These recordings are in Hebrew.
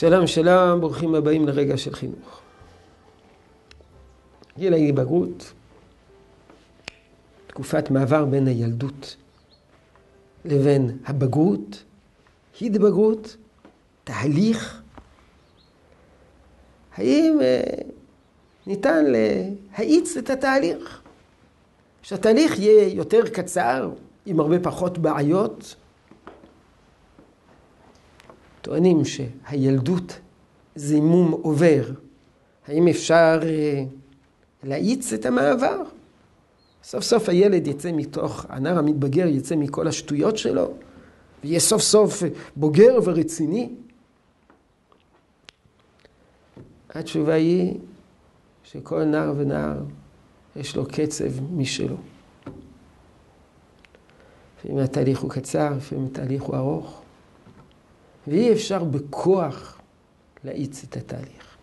שלום שלום, ברוכים הבאים לרגע של חינוך. גיל ההתבגרות, תקופת מעבר בין הילדות לבין הבגרות, התבגרות, תהליך. האם אה, ניתן להאיץ את התהליך? שהתהליך יהיה יותר קצר, עם הרבה פחות בעיות? טוענים שהילדות זימום עובר. האם אפשר אה, להאיץ את המעבר? סוף סוף הילד יצא מתוך, הנער המתבגר יצא מכל השטויות שלו, ויהיה סוף סוף בוגר ורציני. התשובה היא שכל נער ונער יש לו קצב משלו. לפעמים התהליך הוא קצר, לפעמים התהליך הוא ארוך. ואי אפשר בכוח להאיץ את התהליך.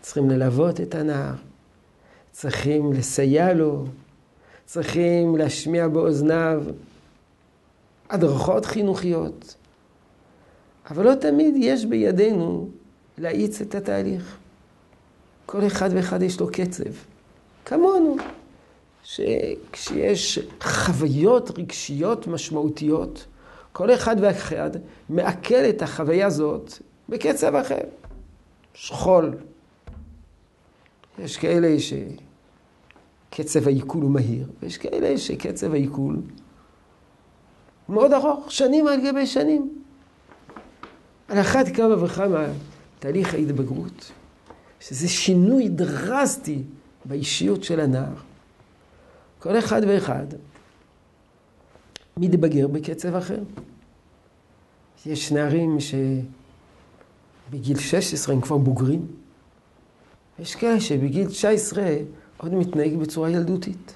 צריכים ללוות את הנער, צריכים לסייע לו, צריכים להשמיע באוזניו הדרכות חינוכיות. אבל לא תמיד יש בידינו להאיץ את התהליך. כל אחד ואחד יש לו קצב, כמונו, שכשיש חוויות רגשיות משמעותיות, כל אחד ואחד מעכל את החוויה הזאת בקצב אחר. שכול. יש כאלה שקצב העיכול הוא מהיר, ויש כאלה שקצב העיכול מאוד ארוך, שנים על גבי שנים. על אחת כמה וכמה תהליך ההתבגרות, שזה שינוי דרסטי באישיות של הנער. כל אחד ואחד מתבגר בקצב אחר. יש נערים שבגיל 16 הם כבר בוגרים. יש כאלה שבגיל 19 עוד מתנהג בצורה ילדותית.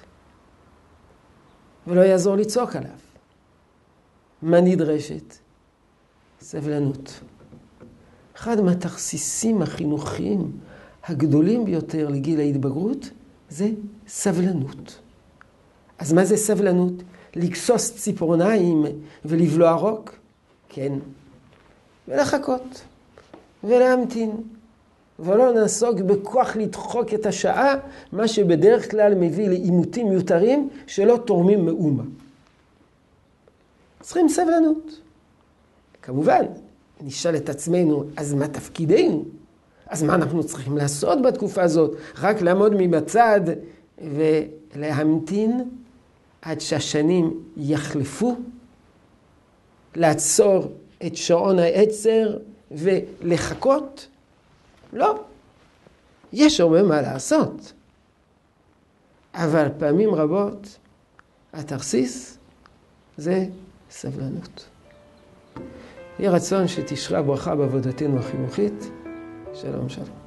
ולא יעזור לצעוק עליו. מה נדרשת? סבלנות. אחד מהתכסיסים החינוכיים הגדולים ביותר לגיל ההתבגרות זה סבלנות. אז מה זה סבלנות? לגסוס ציפורניים ולבלוע רוק? כן. ולחכות, ולהמתין, ולא נעסוק בכוח לדחוק את השעה, מה שבדרך כלל מביא לעימותים מיותרים שלא תורמים מאומה. צריכים סבלנות. כמובן, נשאל את עצמנו, אז מה תפקידנו? אז מה אנחנו צריכים לעשות בתקופה הזאת? רק לעמוד מבצד ולהמתין עד שהשנים יחלפו, לעצור את שעון העצר ולחכות? לא. יש הרבה מה לעשות. אבל פעמים רבות התכסיס זה סבלנות. יהי רצון שתשרה ברכה בעבודתנו החינוכית. שלום שלום.